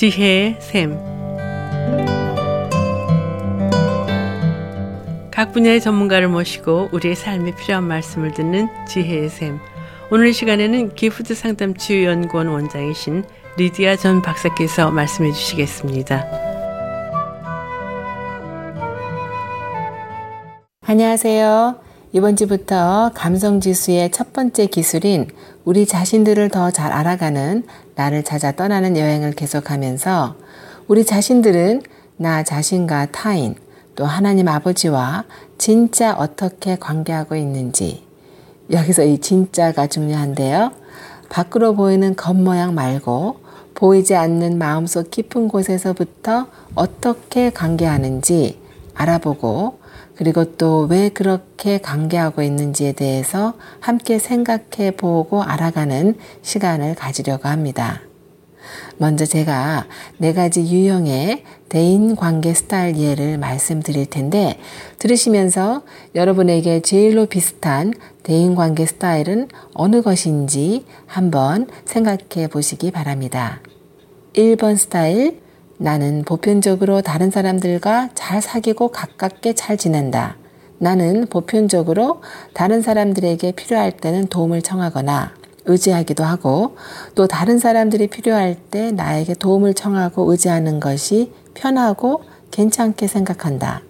지혜의 샘. 각 분야의 전문가를 모시고 우리의 삶에 필요한 말씀을 듣는 지혜의 샘. 오늘 시간에는 기프트 상담 치유연구원 원장이신 리디아 전 박사께서 말씀해 주시겠습니다. 안녕하세요. 이번 주부터 감성 지수의 첫 번째 기술인 우리 자신들을 더 잘 알아가는 나를 찾아 떠나는 여행을 계속하면서 우리 자신들은 나 자신과 타인 또 하나님 아버지와 진짜 어떻게 관계하고 있는지 여기서 이 진짜가 중요한데요. 밖으로 보이는 겉모양 말고 보이지 않는 마음속 깊은 곳에서부터 어떻게 관계하는지 알아보고 그리고 또 왜 그렇게 관계하고 있는지에 대해서 함께 생각해 보고 알아가는 시간을 가지려고 합니다. 먼저 제가 네 가지 유형의 대인 관계 스타일 예를 말씀드릴 텐데 들으시면서 여러분에게 제일로 비슷한 대인 관계 스타일은 어느 것인지 한번 생각해 보시기 바랍니다. 1번 스타일 나는 보편적으로 다른 사람들과 잘 사귀고 가깝게 잘 지낸다. 나는 보편적으로 다른 사람들에게 필요할 때는 도움을 청하거나 의지하기도 하고 또 다른 사람들이 필요할 때 나에게 도움을 청하고 의지하는 것이 편하고 괜찮게 생각한다.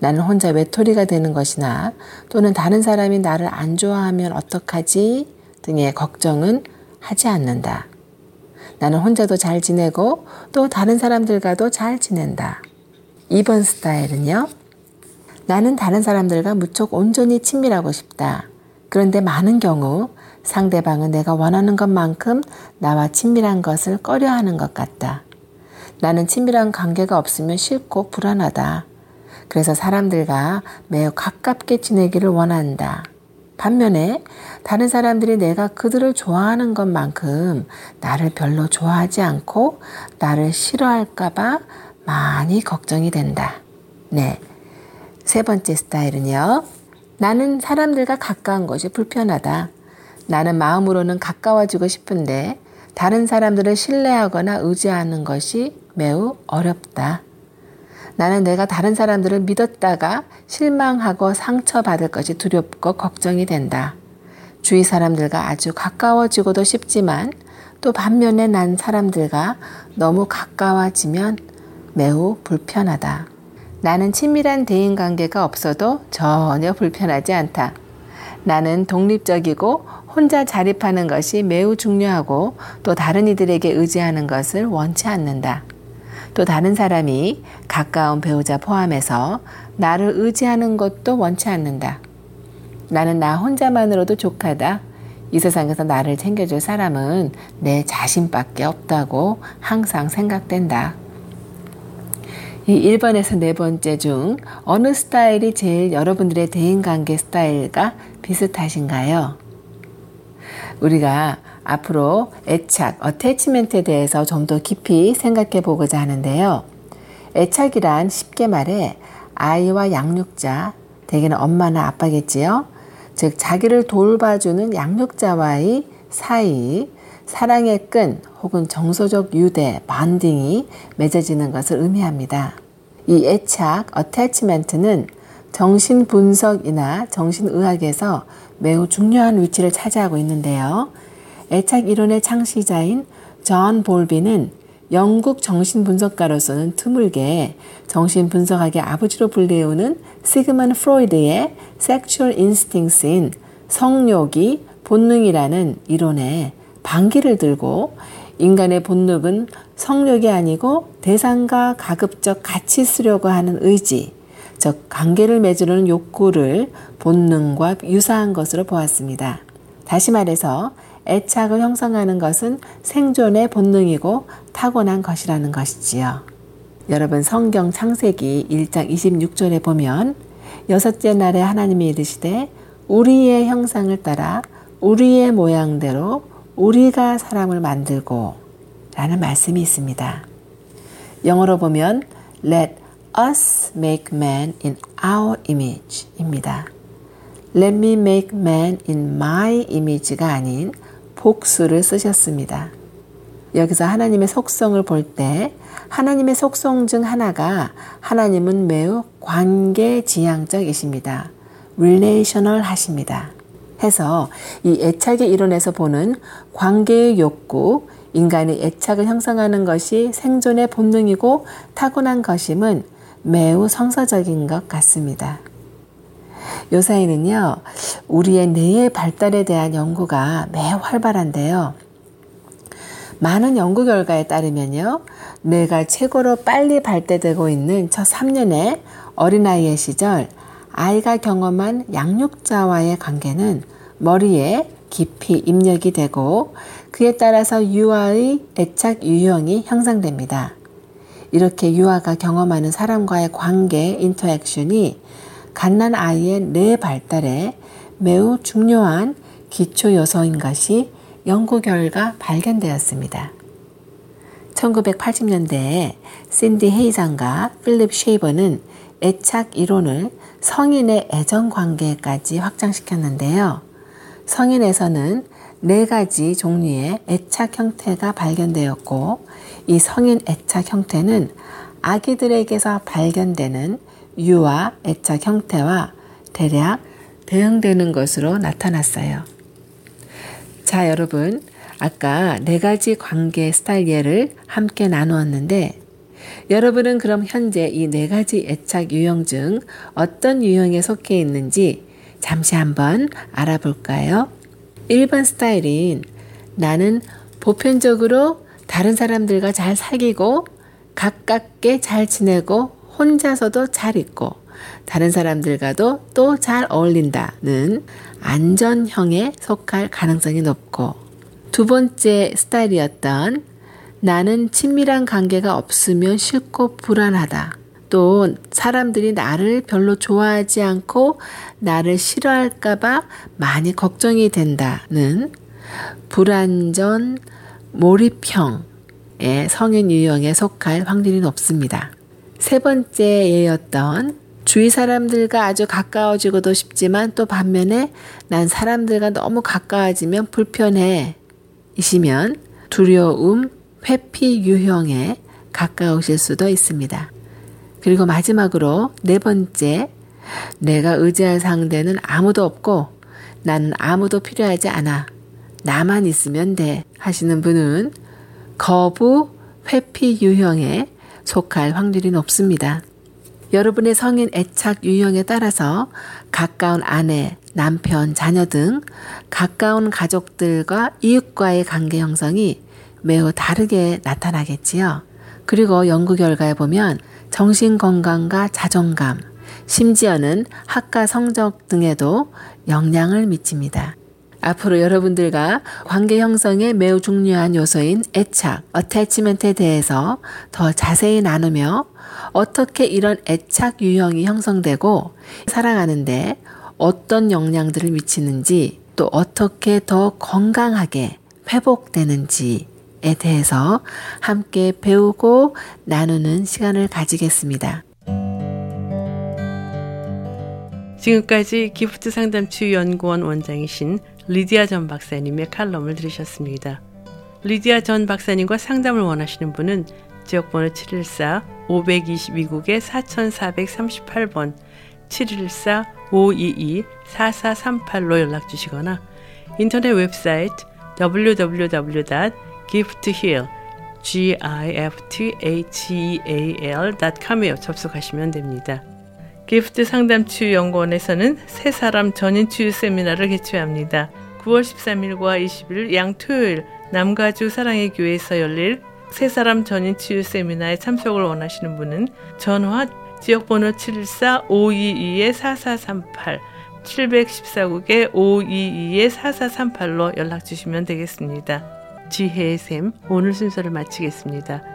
나는 혼자 외톨이가 되는 것이나 또는 다른 사람이 나를 안 좋아하면 어떡하지 등의 걱정은 하지 않는다. 나는 혼자도 잘 지내고 또 다른 사람들과도 잘 지낸다. 2번 스타일은요. 나는 다른 사람들과 무척 온전히 친밀하고 싶다. 그런데 많은 경우 상대방은 내가 원하는 것만큼 나와 친밀한 것을 꺼려 하는 것 같다. 나는 친밀한 관계가 없으면 싫고 불안하다. 그래서 사람들과 매우 가깝게 지내기를 원한다. 반면에 다른 사람들이 내가 그들을 좋아하는 것만큼 나를 별로 좋아하지 않고 나를 싫어할까봐 많이 걱정이 된다. 네. 세 번째 스타일은요. 나는 사람들과 가까운 것이 불편하다. 나는 마음으로는 가까워지고 싶은데 다른 사람들을 신뢰하거나 의지하는 것이 매우 어렵다. 나는 내가 다른 사람들을 믿었다가 실망하고 상처받을 것이 두렵고 걱정이 된다. 주위 사람들과 아주 가까워지고도 싶지만 또 반면에 난 사람들과 너무 가까워지면 매우 불편하다. 나는 친밀한 대인 관계가 없어도 전혀 불편하지 않다. 나는 독립적이고 혼자 자립하는 것이 매우 중요하고 또 다른 이들에게 의지하는 것을 원치 않는다. 또 다른 사람이 가까운 배우자 포함해서 나를 의지하는 것도 원치 않는다. 나는 나 혼자만으로도 족하다. 이 세상에서 나를 챙겨줄 사람은 내 자신밖에 없다고 항상 생각된다. 이 1번에서 네 번째 중 어느 스타일이 제일 여러분들의 대인관계 스타일과 비슷하신가요? 우리가 앞으로 애착, 어태치멘트에 대해서 좀 더 깊이 생각해 보고자 하는데요. 애착이란 쉽게 말해 아이와 양육자, 대개는 엄마나 아빠겠지요. 즉, 자기를 돌봐주는 양육자와의 사이, 사랑의 끈 혹은 정서적 유대, bonding이 맺어지는 것을 의미합니다. 이 애착, attachment는 정신분석이나 정신의학에서 매우 중요한 위치를 차지하고 있는데요. 애착 이론의 창시자인 존 볼비는 영국 정신분석가로서는 드물게 정신분석학의 아버지로 불리우는 시그먼 프로이드의 sexual instincts인 성욕이 본능이라는 이론에 반기를 들고 인간의 본능은 성욕이 아니고 대상과 가급적 같이 있으려고 하는 의지, 즉 관계를 맺으려는 욕구를 본능과 유사한 것으로 보았습니다. 다시 말해서 애착을 형성하는 것은 생존의 본능이고 타고난 것이라는 것이지요. 여러분 성경 창세기 1장 26절에 보면 여섯째 날에 하나님이 이르시되 우리의 형상을 따라 우리의 모양대로 우리가 사람을 만들고 라는 말씀이 있습니다. 영어로 보면 let us make man in our image 입니다. let me make man in my image가 아닌 복수를 쓰셨습니다. 여기서 하나님의 속성을 볼 때 하나님의 속성 중 하나가 하나님은 매우 관계 지향적이십니다. relational 하십니다. 해서 이 애착의 이론에서 보는 관계의 욕구, 인간의 애착을 형성하는 것이 생존의 본능이고 타고난 것임은 매우 성서적인 것 같습니다. 요사이는요, 우리의 뇌의 발달에 대한 연구가 매우 활발한데요. 많은 연구 결과에 따르면요, 뇌가 최고로 빨리 발달되고 있는 첫 3년의 어린아이의 시절, 아이가 경험한 양육자와의 관계는 머리에 깊이 입력이 되고 그에 따라서 유아의 애착 유형이 형성됩니다. 이렇게 유아가 경험하는 사람과의 관계 인터액션이 갓난 아이의 뇌 발달에 매우 중요한 기초 요소인 것이 연구 결과 발견되었습니다. 1980년대에 신디 헤이장과 필립 쉐이버는 애착 이론을 성인의 애정 관계까지 확장시켰는데요. 성인에서는 네 가지 종류의 애착 형태가 발견되었고, 이 성인 애착 형태는 아기들에게서 발견되는 유아 애착 형태와 대략 대응되는 것으로 나타났어요. 자, 여러분. 아까 네 가지 관계 스타일 예를 함께 나누었는데, 여러분은 그럼 현재 이 네 가지 애착 유형 중 어떤 유형에 속해 있는지 잠시 한번 알아볼까요? 1번 스타일인 나는 보편적으로 다른 사람들과 잘 사귀고 가깝게 잘 지내고 혼자서도 잘 있고 다른 사람들과도 또 잘 어울린다는 안전형에 속할 가능성이 높고 두 번째 스타일이었던 나는 친밀한 관계가 없으면 싫고 불안하다. 또 사람들이 나를 별로 좋아하지 않고 나를 싫어할까봐 많이 걱정이 된다는 불안전 몰입형의 성인 유형에 속할 확률이 높습니다. 세 번째 예였던 주위 사람들과 아주 가까워지고도 싶지만 또 반면에 난 사람들과 너무 가까워지면 불편해 이시면 두려움, 회피 유형에 가까우실 수도 있습니다. 그리고 마지막으로 네 번째, 내가 의지할 상대는 아무도 없고 나는 아무도 필요하지 않아. 나만 있으면 돼. 하시는 분은 거부, 회피 유형에 속할 확률이 높습니다. 여러분의 성인 애착 유형에 따라서 가까운 아내, 남편, 자녀 등 가까운 가족들과 이웃과의 관계 형성이 매우 다르게 나타나겠지요. 그리고 연구 결과에 보면 정신 건강과 자존감, 심지어는 학과 성적 등에도 영향을 미칩니다. 앞으로 여러분들과 관계 형성에 매우 중요한 요소인 애착, 어태치멘트에 대해서 더 자세히 나누며 어떻게 이런 애착 유형이 형성되고 살아가는데 어떤 영향들을 미치는지 또 어떻게 더 건강하게 회복되는지 에 대해서 함께 배우고 나누는 시간을 가지겠습니다. 지금까지 기프트 상담치 연구원 원장이신 리디아 전 박사님의 칼럼을 들으셨습니다. 리디아 전 박사님과 상담을 원하시는 분은 지역번호 714-522국에 4438번 714-522-4438로 연락 주시거나 인터넷 웹사이트 www. giftheal g-i-f-t-h-e-a-l.com에 접속하시면 됩니다. 기프트 상담치유 연구원에서는 세 사람 전인 치유 세미나를 개최합니다. 9월 13일과 20일 양 토요일 남가주 사랑의 교회에서 열릴 세 사람 전인 치유 세미나에 참석을 원하시는 분은 전화 지역번호 714-522-4438 714국에 522-4438로 연락 주시면 되겠습니다. 지혜의 샘 오늘 순서를 마치겠습니다.